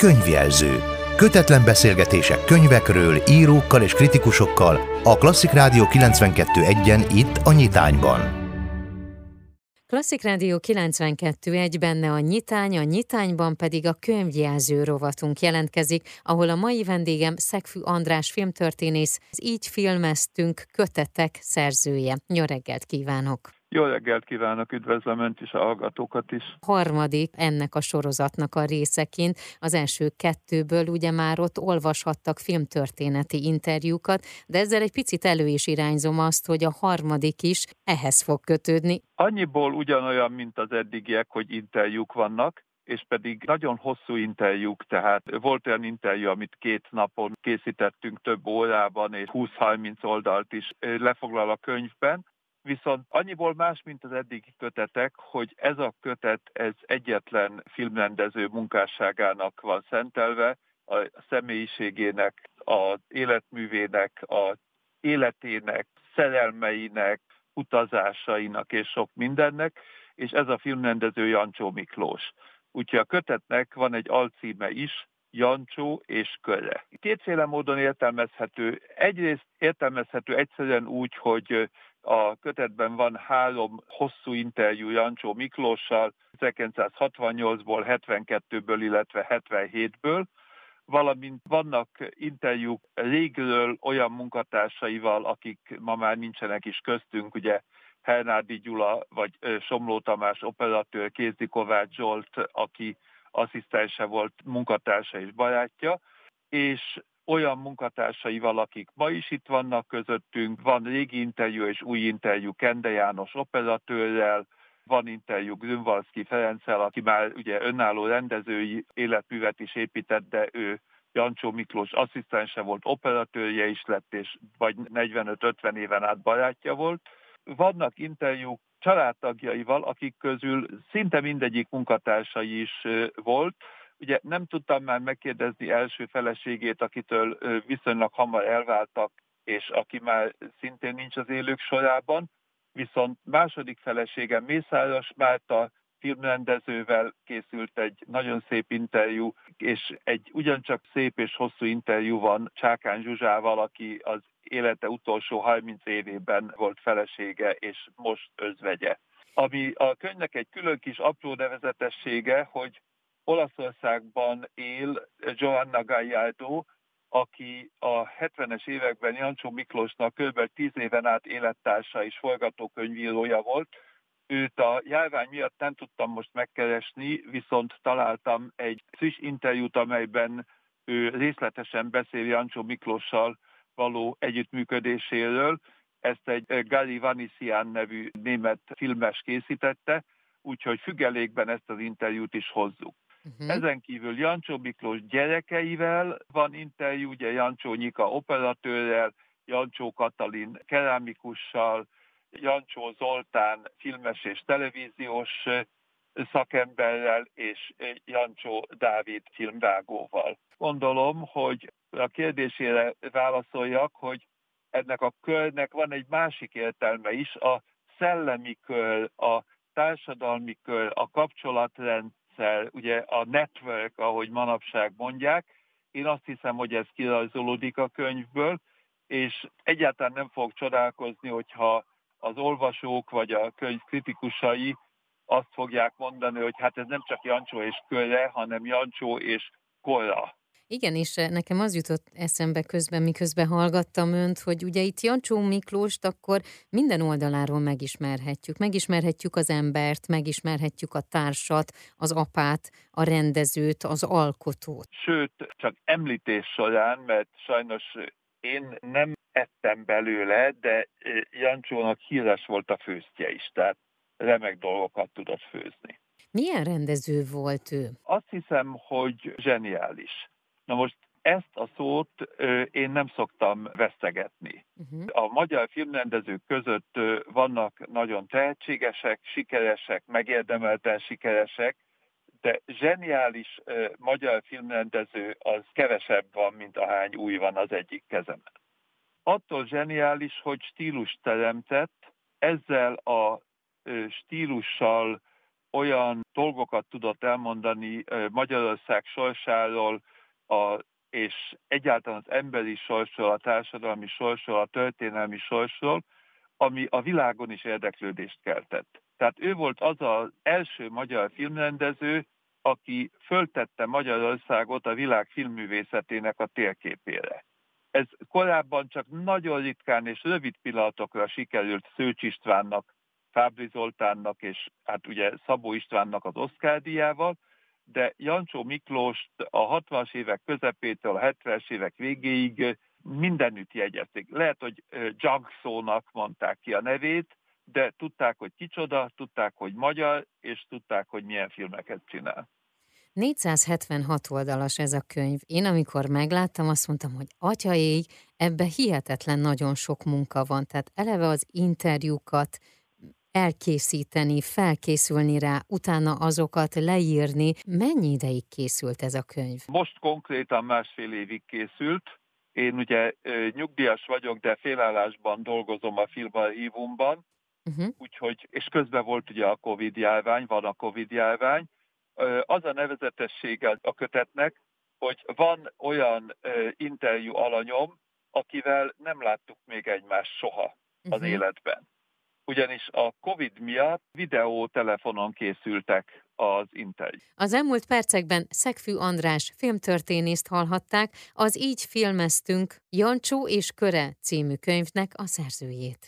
Könyvjelző. Kötetlen beszélgetések könyvekről, írókkal és kritikusokkal a Klasszik Rádió 92.1-en itt a Nyitányban. Klasszik Rádió 92 egy benne a nyitány, a nyitányban pedig a könyvjelző rovatunk jelentkezik, ahol a mai vendégem Szegfű András filmtörténész, így filmeztünk kötetek szerzője. Jó reggelt kívánok! Jó reggelt kívánok, üdvözlöm Önt is, a hallgatókat is. Harmadik ennek a sorozatnak a részeként, az első kettőből ugye már ott olvashattak filmtörténeti interjúkat, de ezzel egy picit elő is irányzom azt, hogy a harmadik is ehhez fog kötődni. Annyiból ugyanolyan, mint az eddigiek, hogy interjúk vannak, és pedig nagyon hosszú interjúk, tehát volt olyan interjú, amit két napon készítettünk több órában, és 20-30 oldalt is lefoglal a könyvben, Viszont annyiból más, mint az eddigi kötetek, hogy ez a kötet ez egyetlen filmrendező munkásságának van szentelve, a személyiségének, az életművének, a életének, szerelmeinek, utazásainak és sok mindennek, és ez a filmrendező Jancsó Miklós. Úgyhogy a kötetnek van egy alcíme is, Jancsó és Köre. Kétféle módon értelmezhető. Egyrészt értelmezhető egyszerűen úgy, hogy a kötetben van három hosszú interjú Jancsó Miklóssal, 1968-ból, 72-ből, illetve 77-ből, valamint vannak interjúk régről olyan munkatársaival, akik ma már nincsenek is köztünk, ugye Hernádi Gyula vagy Somló Tamás operatőr, Kézi Kovács Zsolt, aki asszisztense volt, munkatársa és barátja, és olyan munkatársaival, akik ma is itt vannak közöttünk, van régi interjú és új interjú Kende János operatőrrel, van interjú Grünwalski Ferenccel, aki már ugye önálló rendezői életművet is épített, de ő Jancsó Miklós asszisztense volt, operatőrje is lett, és vagy 45-50 éven át barátja volt. Vannak interjúk családtagjaival, akik közül szinte mindegyik munkatársai is volt, Ugye nem tudtam már megkérdezni első feleségét, akitől viszonylag hamar elváltak, és aki már szintén nincs az élők sorában, viszont második feleségem Mészáros Márta filmrendezővel készült egy nagyon szép interjú, és egy ugyancsak szép és hosszú interjú van Csákán Zsuzsával, aki az élete utolsó 30 évében volt felesége, és most özvegye. Ami a könyvnek egy külön kis apró nevezetessége, hogy Olaszországban él Joanna Gallardo, aki a 70-es években Jancsó Miklósnak kb. 10 éven át élettársa és forgatókönyvírója volt. Őt a járvány miatt nem tudtam most megkeresni, viszont találtam egy friss interjút, amelyben ő részletesen beszél Jancsó Miklóssal való együttműködéséről. Ezt egy Gali Vanisian nevű német filmes készítette, úgyhogy függelékben ezt az interjút is hozzuk. Uh-huh. Ezen kívül Jancsó Miklós gyerekeivel van interjú, ugye Jancsó Nyika operatőrrel, Jancsó Katalin kerámikussal, Jancsó Zoltán filmes és televíziós szakemberrel, és Jancsó Dávid filmvágóval. Gondolom, hogy a kérdésére válaszoljak, hogy ennek a körnek van egy másik értelme is, a szellemi kör, a társadalmi kör, a kapcsolatrend rendszer, ugye a network, ahogy manapság mondják, én azt hiszem, hogy ez kirajzolódik a könyvből, és egyáltalán nem fog csodálkozni, hogyha az olvasók vagy a könyv kritikusai azt fogják mondani, hogy hát ez nem csak Jancsó és Körre, hanem Jancsó és Korra. Igen, és eh, nekem az jutott eszembe közben, miközben hallgattam önt, hogy ugye itt Jancsó Miklóst akkor minden oldaláról megismerhetjük. Megismerhetjük az embert, megismerhetjük a társat, az apát, a rendezőt, az alkotót. Sőt, csak említés során, mert sajnos én nem ettem belőle, de eh, Jancsónak híres volt a főztje is, tehát remek dolgokat tudott főzni. Milyen rendező volt ő? Azt hiszem, hogy zseniális. Na most ezt a szót én nem szoktam vesztegetni. Uh-huh. A magyar filmrendezők között vannak nagyon tehetségesek, sikeresek, megérdemelten sikeresek, de zseniális magyar filmrendező az kevesebb van, mint ahány új van az egyik kezemen. Attól zseniális, hogy stílus teremtett, ezzel a stílussal olyan dolgokat tudott elmondani Magyarország sorsáról, a, és egyáltalán az emberi sorsról, a társadalmi sorsról, a történelmi sorsról, ami a világon is érdeklődést keltett. Tehát ő volt az az első magyar filmrendező, aki föltette Magyarországot a világ filmművészetének a térképére. Ez korábban csak nagyon ritkán és rövid pillanatokra sikerült Szőcs Istvánnak, Fábri Zoltánnak és hát ugye Szabó Istvánnak az díjával, de Jancsó Miklós a 60-as évek közepétől a 70-es évek végéig mindenütt jegyezték. Lehet, hogy Jagszónak mondták ki a nevét, de tudták, hogy kicsoda, tudták, hogy magyar, és tudták, hogy milyen filmeket csinál. 476 oldalas ez a könyv. Én amikor megláttam, azt mondtam, hogy atyaéj, ebbe hihetetlen nagyon sok munka van. Tehát eleve az interjúkat elkészíteni, felkészülni rá, utána azokat leírni. Mennyi ideig készült ez a könyv? Most konkrétan másfél évig készült. Én ugye nyugdíjas vagyok, de félállásban dolgozom a filmarchívumban, uh-huh. úgyhogy, és közben volt ugye a Covid járvány, van a Covid járvány. Az a nevezetessége a kötetnek, hogy van olyan interjú alanyom, akivel nem láttuk még egymást soha az uh-huh. életben. Ugyanis a Covid miatt videótelefonon készültek az interjú. Az elmúlt percekben Szegfű András filmtörténészt hallhatták, az Így filmeztünk Jancsó és Köre című könyvnek a szerzőjét.